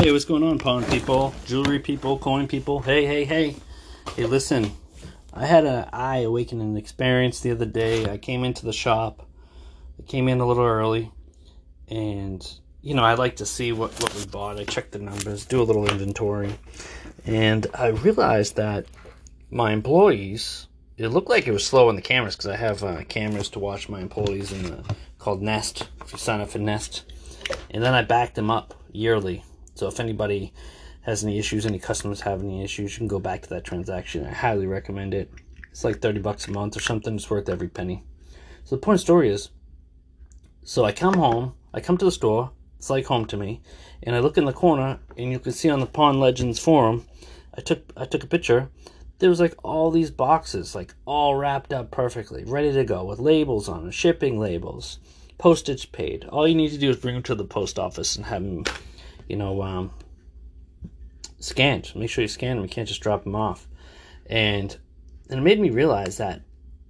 Hey, what's going on, pawn people, jewelry people, coin people? Hey, hey, hey. Hey, listen. I had an eye awakening experience the other day. I came into the shop. I came in a little early. And, you know, I like to see what, what we bought. I check the numbers, do a little inventory. And I realized that my employees, it looked like it was slow on the cameras because I have uh, cameras to watch my employees in the, called Nest, if you sign up for Nest. And then I backed them up yearly so if anybody has any issues, any customers have any issues, you can go back to that transaction. I highly recommend it. It's like 30 bucks a month or something. It's worth every penny. So the point story is, so I come home, I come to the store, it's like home to me, and I look in the corner, and you can see on the Pawn Legends forum, I took I took a picture. There was like all these boxes, like all wrapped up perfectly, ready to go with labels on them, shipping labels, postage paid. All you need to do is bring them to the post office and have them you know, um, scanned. Make sure you scan them. You can't just drop them off. And and it made me realize that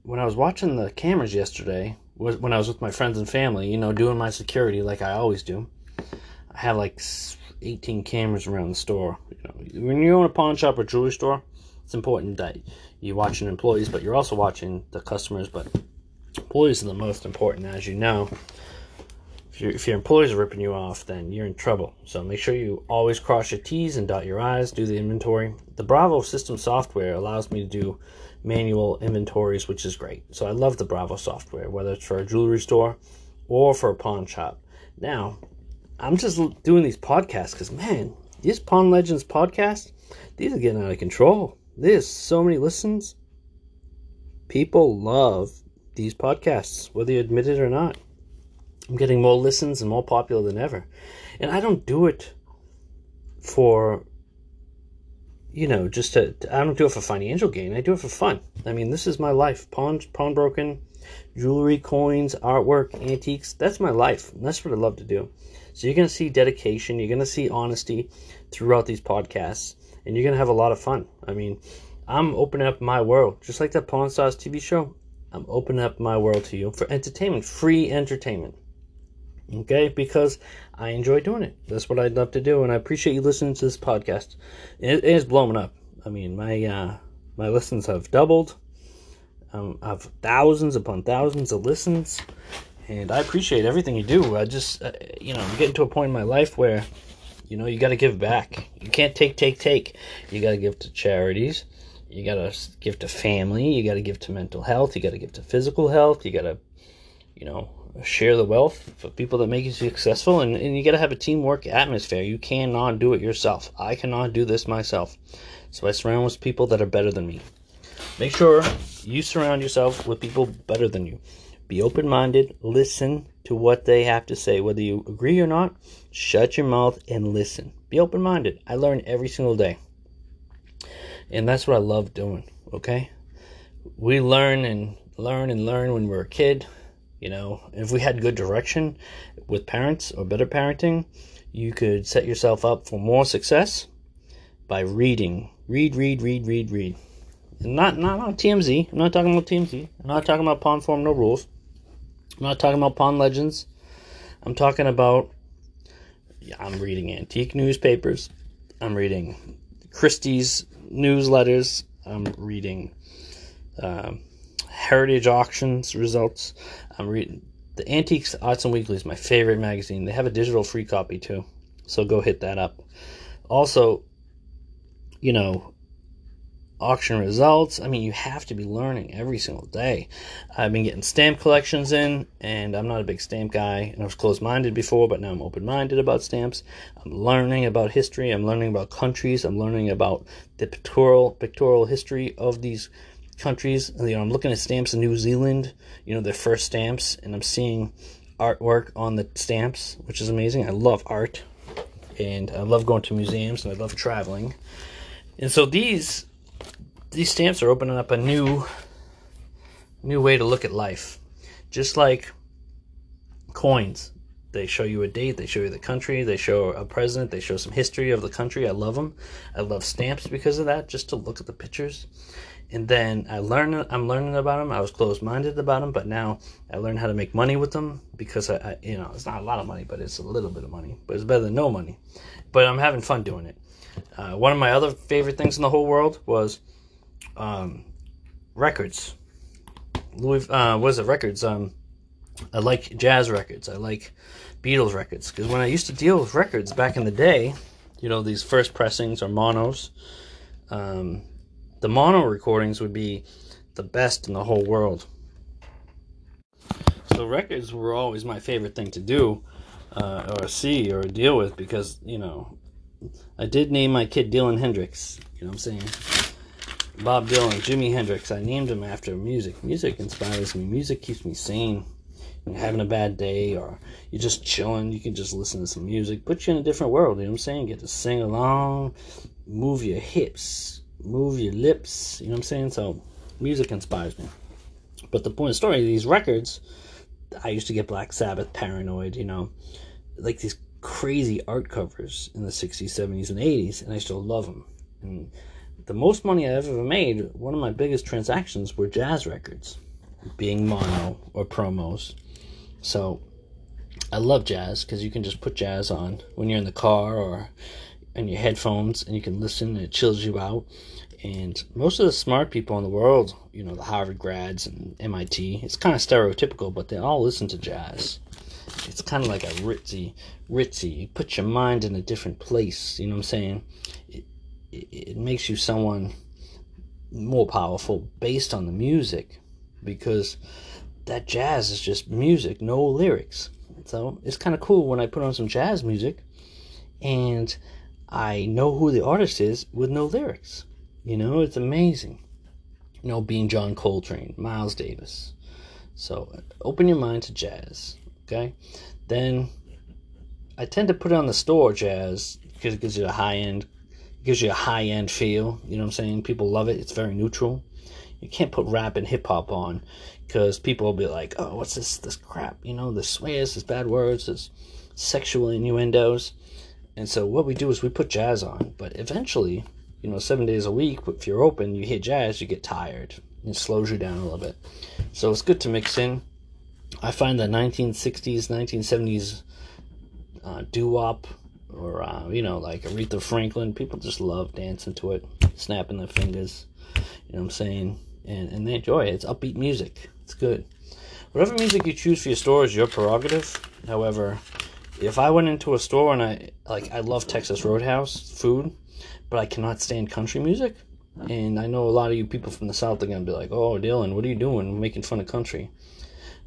when I was watching the cameras yesterday, when I was with my friends and family, you know, doing my security like I always do, I have like 18 cameras around the store. You know, when you own a pawn shop or jewelry store, it's important that you're watching employees, but you're also watching the customers. But employees are the most important, as you know if your employees are ripping you off, then you're in trouble. So make sure you always cross your T's and dot your I's, do the inventory. The Bravo system software allows me to do manual inventories, which is great. So I love the Bravo software, whether it's for a jewelry store or for a pawn shop. Now, I'm just doing these podcasts because, man, these Pawn Legends podcasts, these are getting out of control. There's so many listens. People love these podcasts, whether you admit it or not. I'm getting more listens and more popular than ever. And I don't do it for, you know, just to, I don't do it for financial gain. I do it for fun. I mean, this is my life. Pawn, pawnbroken, jewelry, coins, artwork, antiques. That's my life. And that's what I love to do. So you're going to see dedication. You're going to see honesty throughout these podcasts. And you're going to have a lot of fun. I mean, I'm opening up my world. Just like that Pawn Stars TV show, I'm opening up my world to you for entertainment, free entertainment okay? Because i enjoy doing it. That's what i'd love to do and i appreciate you listening to this podcast. It, it is blowing up. I mean my uh my listens have doubled. Um, i've thousands upon thousands of listens and i appreciate everything you do. I just uh, you know i'm getting to a point in my life where you know you got to give back. You can't take take take. You got to give to charities. You got to give to family. You got to give to mental health. You got to give to physical health. You got to you know share the wealth for people that make you successful. And, and you got to have a teamwork atmosphere. You cannot do it yourself. I cannot do this myself. So i surround with people that are better than me. Make sure you surround yourself with people better than you. Be open-minded. Listen to what they have to say. Whether you agree or not shut your mouth and listen. Be open-minded. I learn every single day. And that's what i love doing okay? We learn and learn and learn when we're a kid you know, if we had good direction with parents or better parenting, you could set yourself up for more success by reading. Read, read, read, read, read. And not not on TMZ. I'm not talking about TMZ. I'm not talking about Pawn Form No Rules. I'm not talking about Pawn Legends. I'm talking about I'm reading antique newspapers. I'm reading Christie's newsletters. I'm reading um, Heritage Auctions results. I'm reading the Antiques Arts and Weekly is my favorite magazine. They have a digital free copy too, so go hit that up. Also, you know, auction results. I mean, you have to be learning every single day. I've been getting stamp collections in, and I'm not a big stamp guy, and I was closed minded before, but now I'm open minded about stamps. I'm learning about history, I'm learning about countries, I'm learning about the pictorial, pictorial history of these countries. You know, I'm looking at stamps in New Zealand, you know, their first stamps, and I'm seeing artwork on the stamps, which is amazing. I love art, and I love going to museums, and I love traveling. And so these these stamps are opening up a new new way to look at life. Just like coins. They show you a date, they show you the country, they show a president, they show some history of the country. I love them. I love stamps because of that, just to look at the pictures and then I learn I'm learning about them. I was closed minded about them, but now I learn how to make money with them because I, I, you know it's not a lot of money, but it's a little bit of money, but it's better than no money. but I'm having fun doing it. Uh, one of my other favorite things in the whole world was um, records. Louis, uh, what is it? Records. Um, I like jazz records. I like Beatles records because when I used to deal with records back in the day, you know, these first pressings or monos, um, the mono recordings would be the best in the whole world. So records were always my favorite thing to do, uh, or see, or deal with because you know, I did name my kid Dylan Hendrix. You know what I'm saying? Bob Dylan, Jimi Hendrix. I named him after music. Music inspires me. Music keeps me sane. You're having a bad day or you're just chilling, you can just listen to some music, put you in a different world, you know what I'm saying? Get to sing along, move your hips, move your lips, you know what I'm saying? So music inspires me. But the point of the story, these records, I used to get Black Sabbath paranoid, you know, like these crazy art covers in the 60s, 70s, and 80s, and I still love them. And the most money I've ever made, one of my biggest transactions were jazz records, being mono or promos. So I love jazz because you can just put jazz on when you're in the car or in your headphones and you can listen and it chills you out. And most of the smart people in the world, you know, the Harvard grads and MIT, it's kind of stereotypical, but they all listen to jazz. It's kind of like a ritzy, ritzy. You put your mind in a different place. You know what I'm saying? It, it, it makes you someone more powerful based on the music because that jazz is just music, no lyrics. So it's kind of cool when I put on some jazz music and I know who the artist is with no lyrics. You know, it's amazing. You know, being John Coltrane, Miles Davis. So open your mind to jazz, okay? Then I tend to put on the store jazz because it gives you a high end, gives you a high end feel. You know what I'm saying? People love it. It's very neutral. You can't put rap and hip hop on because people will be like, "Oh, what's this this crap?" You know, the swears, this bad words, this sexual innuendos. And so what we do is we put jazz on, but eventually, you know, seven days a week, if you're open, you hit jazz, you get tired. It slows you down a little bit. So it's good to mix in. I find that 1960s, 1970s uh, doo-wop or, uh, you know, like Aretha Franklin, people just love dancing to it, snapping their fingers. You know what I'm saying? and, and they enjoy it. It's upbeat music. It's good. Whatever music you choose for your store is your prerogative. However, if I went into a store and I like I love Texas Roadhouse food, but I cannot stand country music, and I know a lot of you people from the South are gonna be like, "Oh, Dylan, what are you doing, making fun of country?"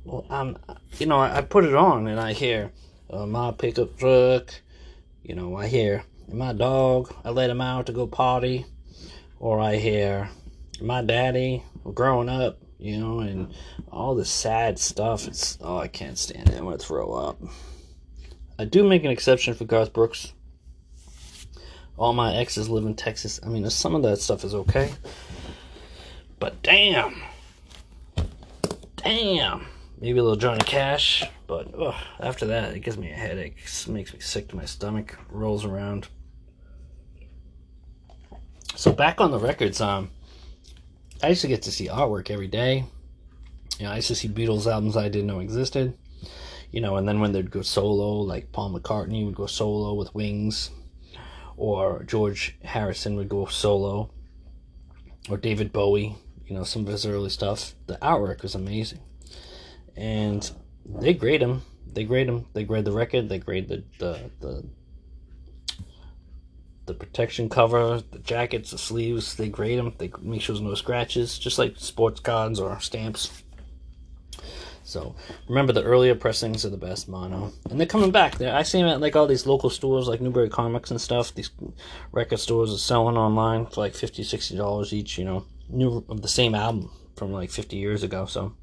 Well, I'm, you know, I, I put it on and I hear uh, my pickup truck. You know, I hear my dog. I let him out to go potty, or I hear my daddy growing up, you know, and all the sad stuff. It's oh, I can't stand it. I'm gonna throw up. I do make an exception for Garth Brooks. All my exes live in Texas. I mean, some of that stuff is okay, but damn, damn, maybe a little Johnny Cash. But ugh, after that, it gives me a headache. It makes me sick to my stomach. Rolls around. So back on the records, um I used to get to see artwork every day. You know, I used to see Beatles albums I didn't know existed. You know, and then when they'd go solo, like Paul McCartney would go solo with Wings, or George Harrison would go solo, or David Bowie, you know, some of his early stuff. The artwork was amazing. And they grade them. They grade them. They grade the record. They grade the, the, the the protection cover, the jackets, the sleeves, they grade them. They make sure there's no scratches, just like sports cards or stamps. So remember, the earlier pressings are the best mono, and they're coming back. They're, I see them at like all these local stores, like Newbury Comics and stuff. These record stores are selling online for like 50 60 dollars each. You know, new of the same album from like 50 years ago. So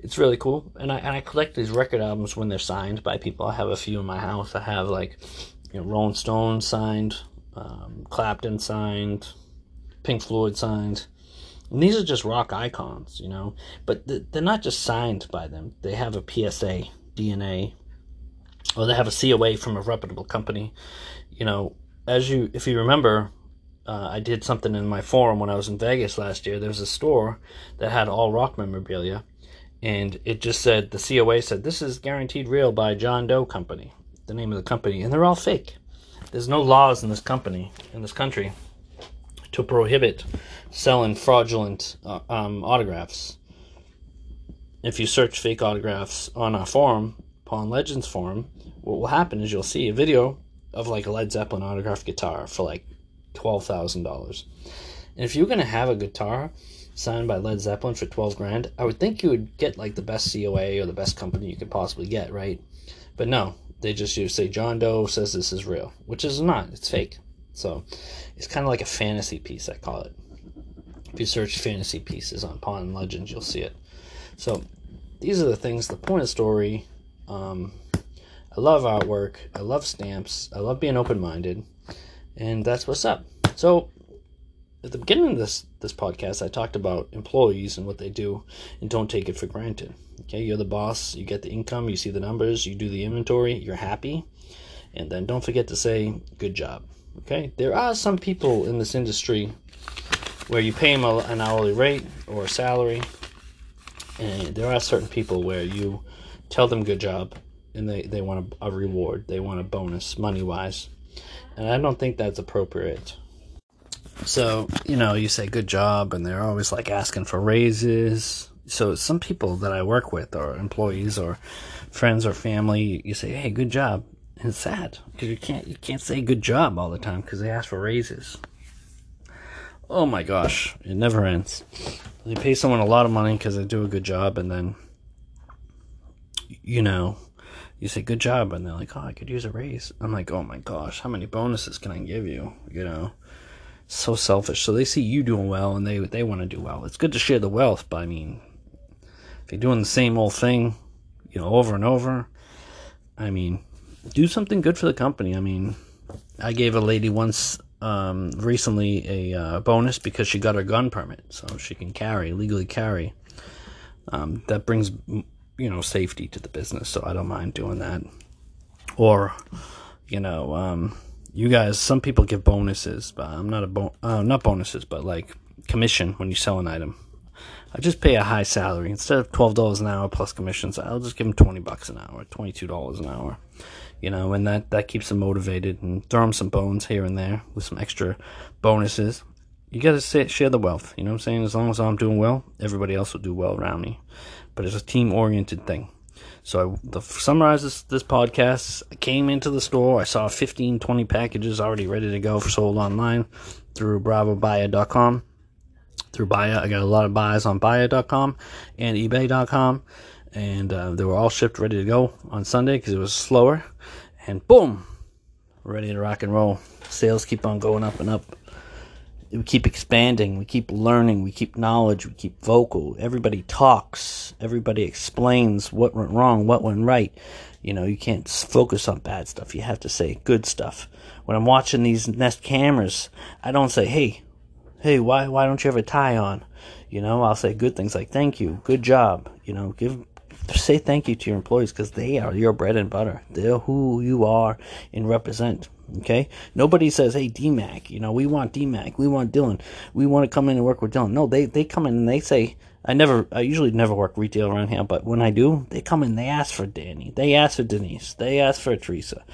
it's really cool, and I and I collect these record albums when they're signed by people. I have a few in my house. I have like you know Rolling Stone signed um, Clapton signed, Pink Floyd signed. And these are just rock icons, you know, but they're not just signed by them. They have a PSA, DNA, or they have a COA from a reputable company. You know, as you, if you remember, uh, I did something in my forum when I was in Vegas last year. There was a store that had all rock memorabilia, and it just said the COA said this is guaranteed real by John Doe Company, the name of the company, and they're all fake. There's no laws in this company, in this country, to prohibit selling fraudulent uh, um, autographs. If you search fake autographs on our forum, Pawn Legends forum, what will happen is you'll see a video of like a Led Zeppelin autographed guitar for like twelve thousand dollars. And if you're gonna have a guitar signed by Led Zeppelin for twelve grand, I would think you would get like the best COA or the best company you could possibly get, right? But no, they just use say John Doe says this is real, which is not. It's fake. So it's kind of like a fantasy piece, I call it. If you search fantasy pieces on Pawn Legends, you'll see it. So these are the things. The point of story. Um, I love artwork. I love stamps. I love being open minded, and that's what's up. So at the beginning of this this podcast, I talked about employees and what they do, and don't take it for granted. Okay, you're the boss. You get the income. You see the numbers. You do the inventory. You're happy, and then don't forget to say good job. Okay, there are some people in this industry where you pay them an hourly rate or a salary, and there are certain people where you tell them good job and they, they want a, a reward, they want a bonus money wise. And I don't think that's appropriate. So, you know, you say good job, and they're always like asking for raises. So, some people that I work with, or employees, or friends, or family, you say, "Hey, good job," and it's sad because you can't you can't say good job all the time because they ask for raises. Oh my gosh, it never ends. They pay someone a lot of money because they do a good job, and then you know you say good job and they're like oh i could use a raise. I'm like oh my gosh how many bonuses can i give you? You know? So selfish. So they see you doing well and they they want to do well. It's good to share the wealth but i mean if you're doing the same old thing you know over and over i mean do something good for the company. I mean i gave a lady once um, recently a uh, bonus because she got her gun permit so she can carry legally carry. Um, that brings you know safety to the business so i don't mind doing that. Or you know um, you guys some people give bonuses but i'm not a uh, not bonuses but like commission when you sell an item. I just pay a high salary. Instead of $12 an hour plus commissions i'll just give them 20 bucks an hour $22 an hour you know and that that keeps them motivated and throw them some bones here and there with some extra bonuses you got to share the wealth. You know what I'm saying? As long as I'm doing well, everybody else will do well around me but it's a team oriented thing. So I, to summarize this, this podcast, I came into the store, I saw 15, 20 packages already ready to go for sold online through bravobuyer.com. Through Buyer, I got a lot of buys on buyer.com and ebay.com, and uh, they were all shipped ready to go on Sunday because it was slower. And boom, ready to rock and roll. Sales keep on going up and up we keep expanding, we keep learning, we keep knowledge, we keep vocal. Everybody talks, everybody explains what went wrong, what went right. You know, you can't focus on bad stuff. You have to say good stuff. When I'm watching these Nest cameras, I don't say, "Hey, hey, why why don't you have a tie on?" You know, I'll say good things like "Thank you, good job." You know, give say thank you to your employees because they are your bread and butter. They're who you are and represent. Okay? Nobody says, hey, DMAC, you know, we want DMAC, we want Dylan, we want to come in and work with Dylan. No, they, they come in and they say, I never, I usually never work retail around here, but when I do, they come in, they ask for Danny, they ask for Denise, they ask for Teresa,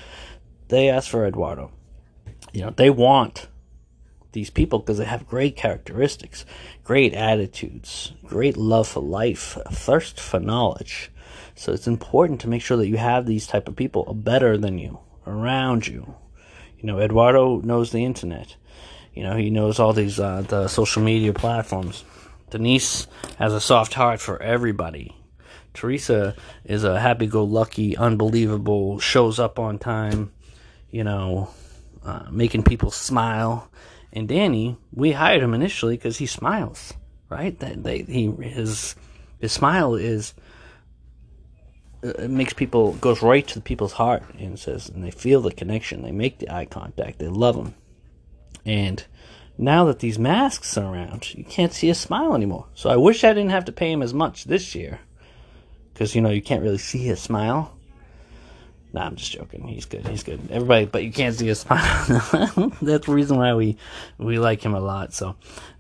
they ask for Eduardo. You know, they want these people because they have great characteristics, great attitudes, great love for life, thirst for knowledge. So it's important to make sure that you have these type of people better than you around you you know, Eduardo knows the internet. You know, he knows all these uh, the social media platforms. Denise has a soft heart for everybody. Teresa is a happy-go-lucky, unbelievable, shows up on time, you know, uh, making people smile. And Danny, we hired him initially because he smiles, right? That they he his his smile is it makes people goes right to the people's heart and says and they feel the connection. They make the eye contact. They love him. And now that these masks are around you can't see a smile anymore. So i wish i didn't have to pay him as much this year because you know you can't really see his smile Nah, I'm just joking. He's good. He's good. Everybody, but you can't see his smile. That's the reason why we we like him a lot. So,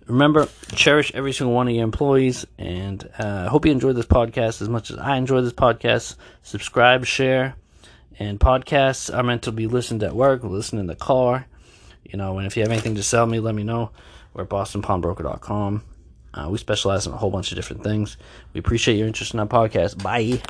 remember, cherish every single one of your employees, and I uh, hope you enjoyed this podcast as much as I enjoy this podcast. Subscribe, share, And podcasts are meant to be listened at work, listened in the car. You know, and if you have anything to sell me, let me know. We're at bostonpawnbroker.com. Uh, we specialize in a whole bunch of different things. We appreciate your interest in our podcast. Bye.